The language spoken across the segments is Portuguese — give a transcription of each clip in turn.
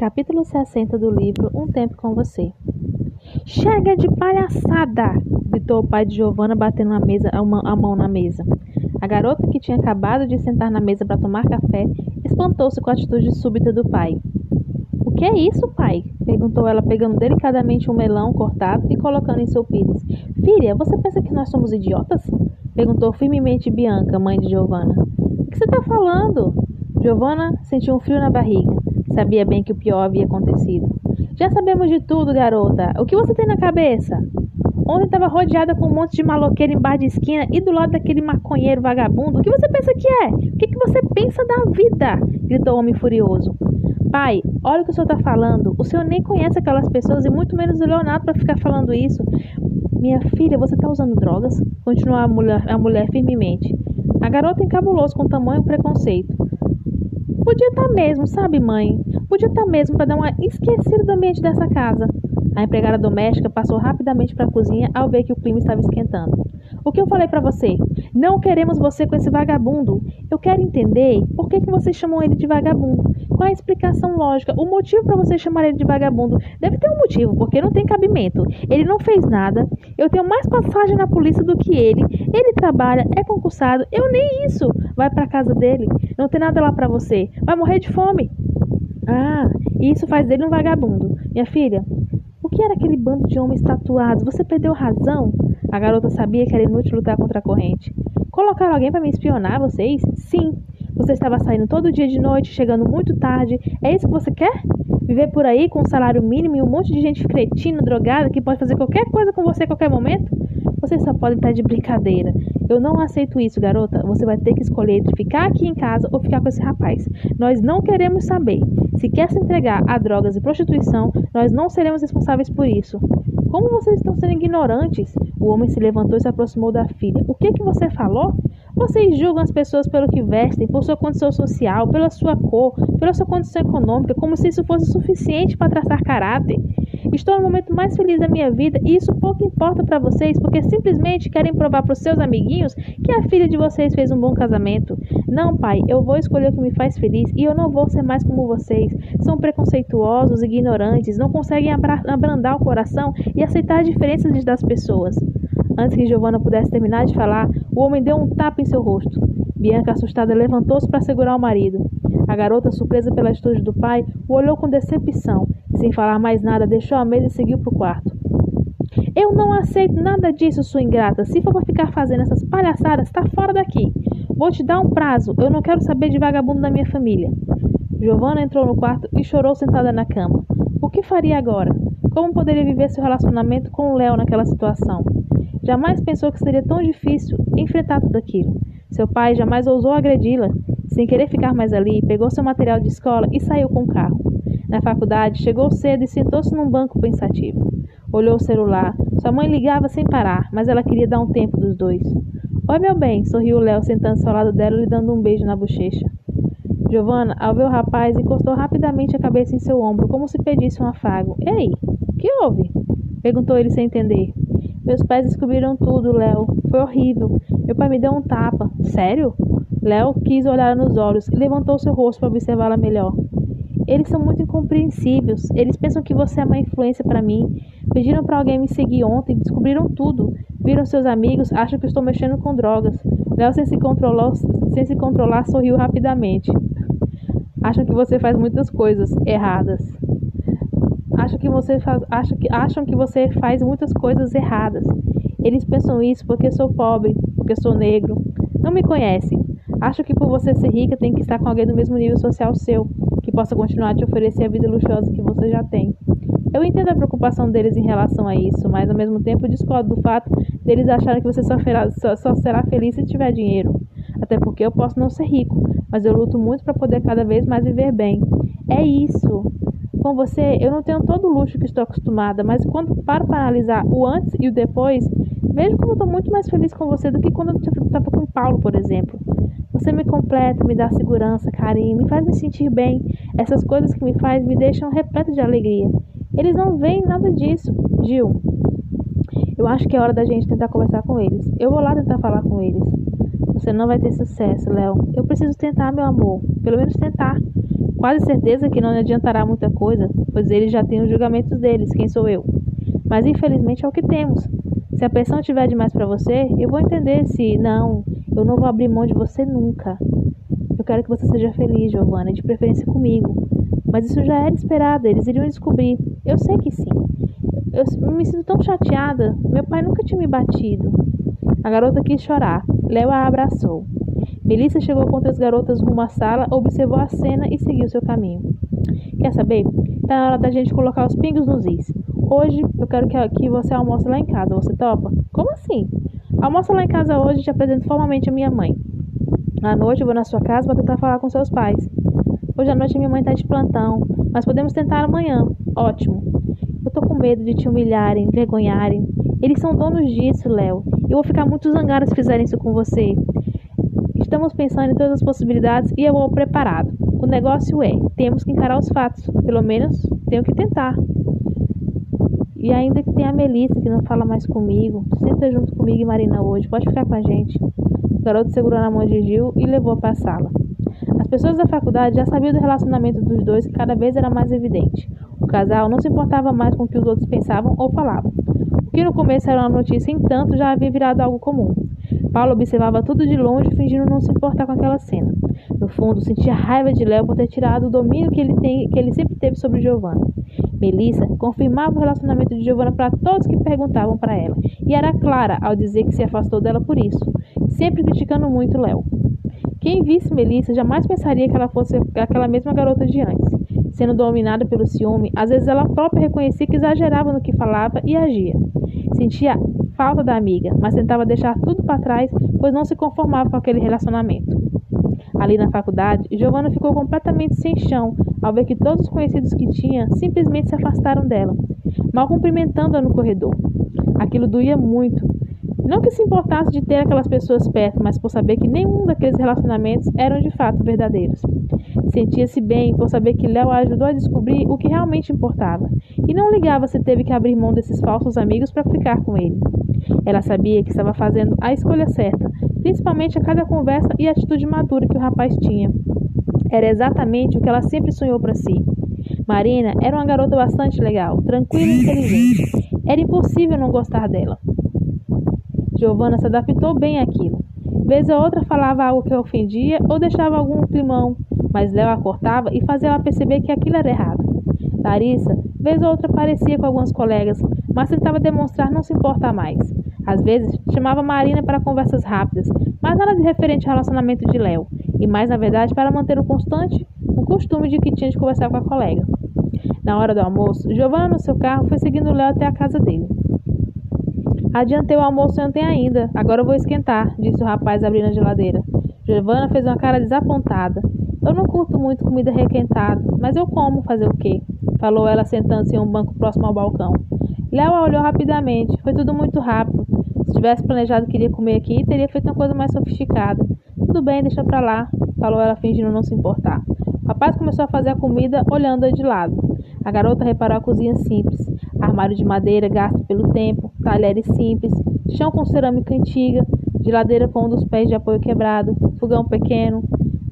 Capítulo 60 do livro Um Tempo com Você. Chega de palhaçada! gritou o pai de Giovanna, batendo a, mesa, a mão na mesa. A garota, que tinha acabado de sentar na mesa para tomar café, espantou-se com a atitude súbita do pai. O que é isso, pai? perguntou ela, pegando delicadamente um melão cortado e colocando em seu pires. Filha, você pensa que nós somos idiotas? perguntou firmemente Bianca, mãe de Giovanna. O que você está falando? Giovanna sentiu um frio na barriga. Sabia bem que o pior havia acontecido. Já sabemos de tudo, garota. O que você tem na cabeça? Ontem estava rodeada com um monte de maloqueiro em bar de esquina e do lado daquele maconheiro vagabundo. O que você pensa que é? O que, que você pensa da vida? gritou o homem furioso. Pai, olha o que o senhor está falando. O senhor nem conhece aquelas pessoas e muito menos o Leonardo para ficar falando isso. Minha filha, você está usando drogas? Continuou a mulher, a mulher firmemente. A garota encabulou-se com tamanho preconceito. Podia estar tá mesmo, sabe, mãe? Podia estar tá mesmo para dar uma esquecida do ambiente dessa casa. A empregada doméstica passou rapidamente para a cozinha ao ver que o clima estava esquentando. O que eu falei para você? Não queremos você com esse vagabundo. Eu quero entender por que, que vocês chamam ele de vagabundo. Qual a explicação lógica? O motivo para vocês chamarem ele de vagabundo? Deve ter um motivo, porque não tem cabimento. Ele não fez nada. Eu tenho mais passagem na polícia do que ele. Ele trabalha, é concursado. Eu nem isso. Vai para casa dele. Não tem nada lá para você. Vai morrer de fome. Ah, isso faz dele um vagabundo. Minha filha, o que era aquele bando de homens tatuados? Você perdeu razão? A garota sabia que era inútil lutar contra a corrente. Colocaram alguém para me espionar, vocês? Sim. Você estava saindo todo dia de noite, chegando muito tarde. É isso que você quer? Viver por aí com um salário mínimo e um monte de gente cretina, drogada, que pode fazer qualquer coisa com você a qualquer momento? Você só pode estar de brincadeira. Eu não aceito isso, garota. Você vai ter que escolher entre ficar aqui em casa ou ficar com esse rapaz. Nós não queremos saber. Se quer se entregar a drogas e prostituição, nós não seremos responsáveis por isso. Como vocês estão sendo ignorantes? O homem se levantou e se aproximou da filha. O que que você falou? Vocês julgam as pessoas pelo que vestem, por sua condição social, pela sua cor, pela sua condição econômica, como se isso fosse suficiente para traçar caráter. Estou no momento mais feliz da minha vida e isso pouco importa para vocês, porque simplesmente querem provar para os seus amiguinhos que a filha de vocês fez um bom casamento. Não, pai, eu vou escolher o que me faz feliz e eu não vou ser mais como vocês. São preconceituosos, ignorantes, não conseguem abrandar o coração e aceitar as diferenças das pessoas. Antes que Giovanna pudesse terminar de falar, o homem deu um tapa em seu rosto. Bianca, assustada, levantou-se para segurar o marido. A garota, surpresa pela atitude do pai, o olhou com decepção sem falar mais nada, deixou a mesa e seguiu para o quarto. Eu não aceito nada disso, sua ingrata. Se for para ficar fazendo essas palhaçadas, está fora daqui. Vou te dar um prazo. Eu não quero saber de vagabundo da minha família. Giovanna entrou no quarto e chorou sentada na cama. O que faria agora? Como poderia viver seu relacionamento com o Léo naquela situação? Jamais pensou que seria tão difícil enfrentar tudo aquilo. Seu pai jamais ousou agredi-la. Sem querer ficar mais ali, pegou seu material de escola e saiu com o carro. Na faculdade, chegou cedo e sentou-se num banco pensativo. Olhou o celular. Sua mãe ligava sem parar, mas ela queria dar um tempo dos dois. Oi, meu bem, sorriu Léo, sentando-se ao lado dela e lhe dando um beijo na bochecha. Giovanna, ao ver o rapaz, encostou rapidamente a cabeça em seu ombro, como se pedisse um afago. Ei, que houve? Perguntou ele sem entender. Meus pais descobriram tudo, Léo. Foi horrível. Meu pai me deu um tapa. Sério? Léo quis olhar nos olhos e levantou seu rosto para observá-la melhor. Eles são muito incompreensíveis. Eles pensam que você é uma influência para mim. Pediram para alguém me seguir ontem, descobriram tudo. Viram seus amigos, acham que estou mexendo com drogas. Léo, sem se sem se controlar, sorriu rapidamente. Acham que você faz muitas coisas erradas. Acham que você faz, acham que, acham que você faz muitas coisas erradas. Eles pensam isso porque sou pobre, porque sou negro. Não me conhecem. Acham que por você ser rica tem que estar com alguém do mesmo nível social seu que possa continuar a te oferecer a vida luxuosa que você já tem. Eu entendo a preocupação deles em relação a isso, mas ao mesmo tempo discordo do fato deles acharem que você só, só, só será feliz se tiver dinheiro. Até porque eu posso não ser rico, mas eu luto muito para poder cada vez mais viver bem. É isso. Com você, eu não tenho todo o luxo que estou acostumada, mas quando paro para analisar o antes e o depois, vejo como estou muito mais feliz com você do que quando eu estava com Paulo, por exemplo. Você me completa, me dá segurança, carinho, me faz me sentir bem. Essas coisas que me faz me deixam repleto de alegria. Eles não veem nada disso, Gil. Eu acho que é hora da gente tentar conversar com eles. Eu vou lá tentar falar com eles. Você não vai ter sucesso, Léo. Eu preciso tentar, meu amor. Pelo menos tentar. Quase certeza que não adiantará muita coisa, pois eles já têm os julgamentos deles, quem sou eu? Mas infelizmente é o que temos. Se a pressão tiver demais para você, eu vou entender se não, eu não vou abrir mão de você nunca. Eu quero que você seja feliz, Giovanna, de preferência comigo. Mas isso já era esperado, eles iriam descobrir. Eu sei que sim. Eu me sinto tão chateada. Meu pai nunca tinha me batido. A garota quis chorar. Léo a abraçou. Melissa chegou com outras garotas rumo à sala, observou a cena e seguiu seu caminho. Quer saber? Tá na hora da gente colocar os pingos nos is. Hoje eu quero que, que você almoce lá em casa. Você topa? Como assim? Almoça lá em casa hoje e te apresento formalmente a minha mãe. À noite eu vou na sua casa para tentar falar com seus pais. Hoje à noite minha mãe está de plantão, mas podemos tentar amanhã. Ótimo. Eu tô com medo de te humilharem, envergonharem. Eles são donos disso, Léo. Eu vou ficar muito zangada se fizerem isso com você. Estamos pensando em todas as possibilidades e eu vou preparado. O negócio é, temos que encarar os fatos. Pelo menos, tenho que tentar. E ainda que tem a Melissa que não fala mais comigo. Senta junto comigo e Marina hoje. Pode ficar com a gente. O garoto segurou na mão de Gil e levou para a sala. As pessoas da faculdade já sabiam do relacionamento dos dois que cada vez era mais evidente. O casal não se importava mais com o que os outros pensavam ou falavam. O que no começo era uma notícia, entanto, já havia virado algo comum. Paulo observava tudo de longe, fingindo não se importar com aquela cena. No fundo, sentia raiva de Léo por ter tirado o domínio que ele, tem, que ele sempre teve sobre Giovanna. Melissa confirmava o relacionamento de Giovanna para todos que perguntavam para ela, e era clara ao dizer que se afastou dela por isso, sempre criticando muito Léo. Quem visse Melissa jamais pensaria que ela fosse aquela mesma garota de antes. Sendo dominada pelo ciúme, às vezes ela própria reconhecia que exagerava no que falava e agia. Sentia falta da amiga, mas tentava deixar tudo para trás, pois não se conformava com aquele relacionamento. Ali na faculdade, Giovanna ficou completamente sem chão ao ver que todos os conhecidos que tinha simplesmente se afastaram dela, mal cumprimentando-a no corredor. Aquilo doía muito. Não que se importasse de ter aquelas pessoas perto, mas por saber que nenhum daqueles relacionamentos eram de fato verdadeiros. Sentia-se bem por saber que Léo a ajudou a descobrir o que realmente importava, e não ligava se teve que abrir mão desses falsos amigos para ficar com ele. Ela sabia que estava fazendo a escolha certa, principalmente a cada conversa e atitude madura que o rapaz tinha. Era exatamente o que ela sempre sonhou para si. Marina era uma garota bastante legal, tranquila e inteligente. Era impossível não gostar dela. Giovanna se adaptou bem àquilo. Vez a outra falava algo que ofendia ou deixava algum climão, mas Léo a cortava e fazia ela perceber que aquilo era errado. Larissa, vez ou outra, parecia com algumas colegas, mas tentava demonstrar não se importar mais. Às vezes, chamava Marina para conversas rápidas, mas nada de referente ao relacionamento de Léo, e mais, na verdade, para manter o constante o costume de que tinha de conversar com a colega. Na hora do almoço, Giovanna, no seu carro, foi seguindo Léo até a casa dele. Adiantei o almoço ontem ainda, agora eu vou esquentar, disse o rapaz abrindo a geladeira. Giovanna fez uma cara desapontada. Eu não curto muito comida requentada, mas eu como, fazer o quê? Falou ela sentando-se em um banco próximo ao balcão. Léo a olhou rapidamente. Foi tudo muito rápido. Se tivesse planejado que iria comer aqui, teria feito uma coisa mais sofisticada. Tudo bem, deixa pra lá, falou ela fingindo não se importar. O rapaz começou a fazer a comida olhando-a de lado. A garota reparou a cozinha simples. Armário de madeira gasto pelo tempo, talheres simples, chão com cerâmica antiga, geladeira com um dos pés de apoio quebrado, fogão pequeno.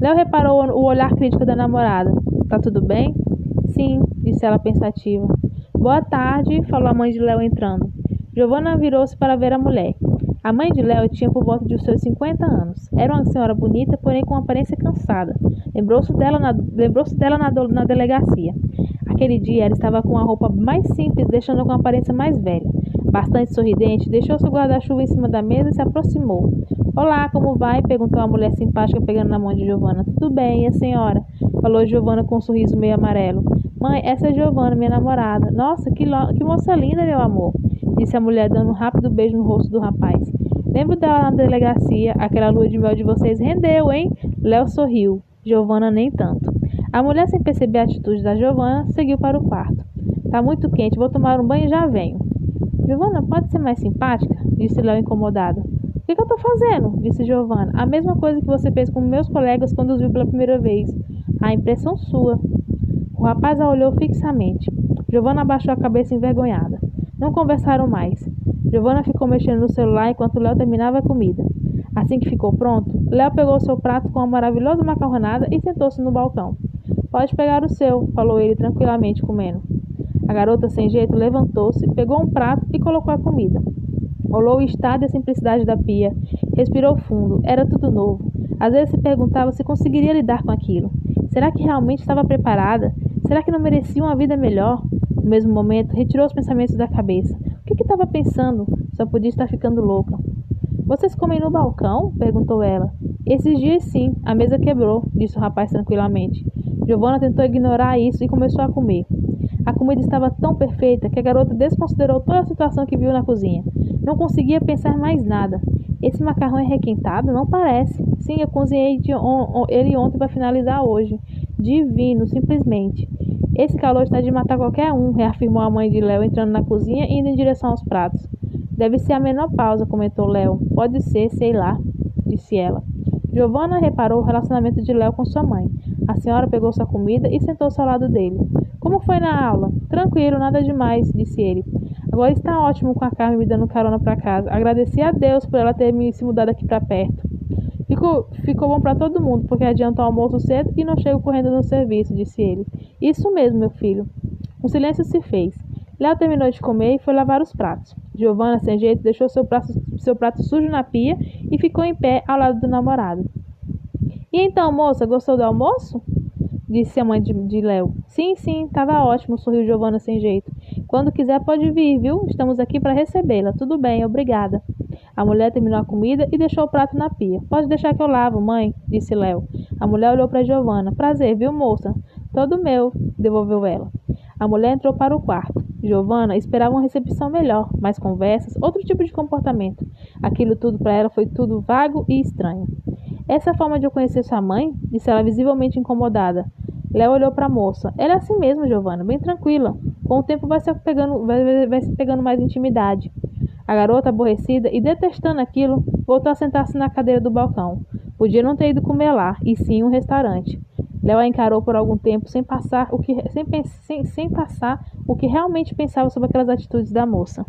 Léo reparou o olhar crítico da namorada. Tá tudo bem? Sim, disse ela pensativa. Boa tarde, falou a mãe de Léo entrando. Giovanna virou-se para ver a mulher. A mãe de Léo tinha por volta de seus 50 anos. Era uma senhora bonita, porém com aparência cansada. Lembrou-se dela, na, lembrou dela na, na delegacia. Aquele dia ela estava com a roupa mais simples, deixando com a aparência mais velha. Bastante sorridente, deixou seu guarda-chuva em cima da mesa e se aproximou. Olá, como vai? perguntou a mulher simpática pegando na mão de Giovanna. Tudo bem, e a senhora? Falou Giovanna com um sorriso meio amarelo. Mãe, essa é Giovana, minha namorada. Nossa, que, que moça linda, meu amor, disse a mulher dando um rápido beijo no rosto do rapaz. Lembro dela na delegacia, aquela lua de mel de vocês rendeu, hein? Léo sorriu, Giovana nem tanto. A mulher, sem perceber a atitude da Giovana, seguiu para o quarto. Tá muito quente, vou tomar um banho e já venho. Giovana, pode ser mais simpática? disse Léo incomodado. O que, que eu tô fazendo? disse Giovana. A mesma coisa que você fez com meus colegas quando os viu pela primeira vez. A impressão sua. O rapaz a olhou fixamente. Giovanna abaixou a cabeça envergonhada. Não conversaram mais. Giovanna ficou mexendo no celular enquanto Léo terminava a comida. Assim que ficou pronto, Léo pegou seu prato com uma maravilhosa macarronada e sentou-se no balcão. Pode pegar o seu, falou ele tranquilamente comendo. A garota sem jeito levantou-se, pegou um prato e colocou a comida. Olhou o estado e a simplicidade da pia, respirou fundo, era tudo novo. Às vezes se perguntava se conseguiria lidar com aquilo. Será que realmente estava preparada? Será que não merecia uma vida melhor? No mesmo momento, retirou os pensamentos da cabeça. O que estava pensando? Só podia estar ficando louca. Vocês comem no balcão? perguntou ela. Esses dias sim, a mesa quebrou, disse o rapaz tranquilamente. Giovanna tentou ignorar isso e começou a comer. A comida estava tão perfeita que a garota desconsiderou toda a situação que viu na cozinha. Não conseguia pensar mais nada. Esse macarrão é requentado? Não parece. Sim, eu cozinhei on ele ontem para finalizar hoje. Divino, simplesmente. Esse calor está de matar qualquer um, reafirmou a mãe de Léo, entrando na cozinha e indo em direção aos pratos. Deve ser a menopausa, comentou Léo. Pode ser, sei lá, disse ela. Giovanna reparou o relacionamento de Léo com sua mãe. A senhora pegou sua comida e sentou-se ao lado dele. Como foi na aula? Tranquilo, nada demais, disse ele. Agora está ótimo com a Carmen me dando carona para casa. Agradeci a Deus por ela ter me se mudado aqui para perto. Ficou, ficou bom para todo mundo, porque adianta o almoço cedo e não chego correndo no serviço, disse ele. Isso mesmo, meu filho. Um silêncio se fez. Léo terminou de comer e foi lavar os pratos. Giovanna, sem jeito, deixou seu prato, seu prato sujo na pia e ficou em pé ao lado do namorado. E então, moça, gostou do almoço? Disse a mãe de Léo. Sim, sim, estava ótimo, sorriu Giovanna sem jeito. Quando quiser pode vir, viu? Estamos aqui para recebê-la. Tudo bem, obrigada. A mulher terminou a comida e deixou o prato na pia. Pode deixar que eu lavo, mãe, disse Léo. A mulher olhou para Giovanna. Prazer, viu, moça? Todo meu, devolveu ela. A mulher entrou para o quarto. Giovanna esperava uma recepção melhor, mais conversas, outro tipo de comportamento. Aquilo tudo para ela foi tudo vago e estranho. Essa forma de eu conhecer sua mãe? disse ela visivelmente incomodada. Léo olhou para a moça. Ela é assim mesmo, Giovanna, bem tranquila. Com o tempo vai se pegando, vai, vai se pegando mais intimidade. A garota, aborrecida e detestando aquilo, voltou a sentar-se na cadeira do balcão. Podia não ter ido comer lá, e sim um restaurante. Léo a encarou por algum tempo sem passar o que, sem, sem, sem passar o que realmente pensava sobre aquelas atitudes da moça.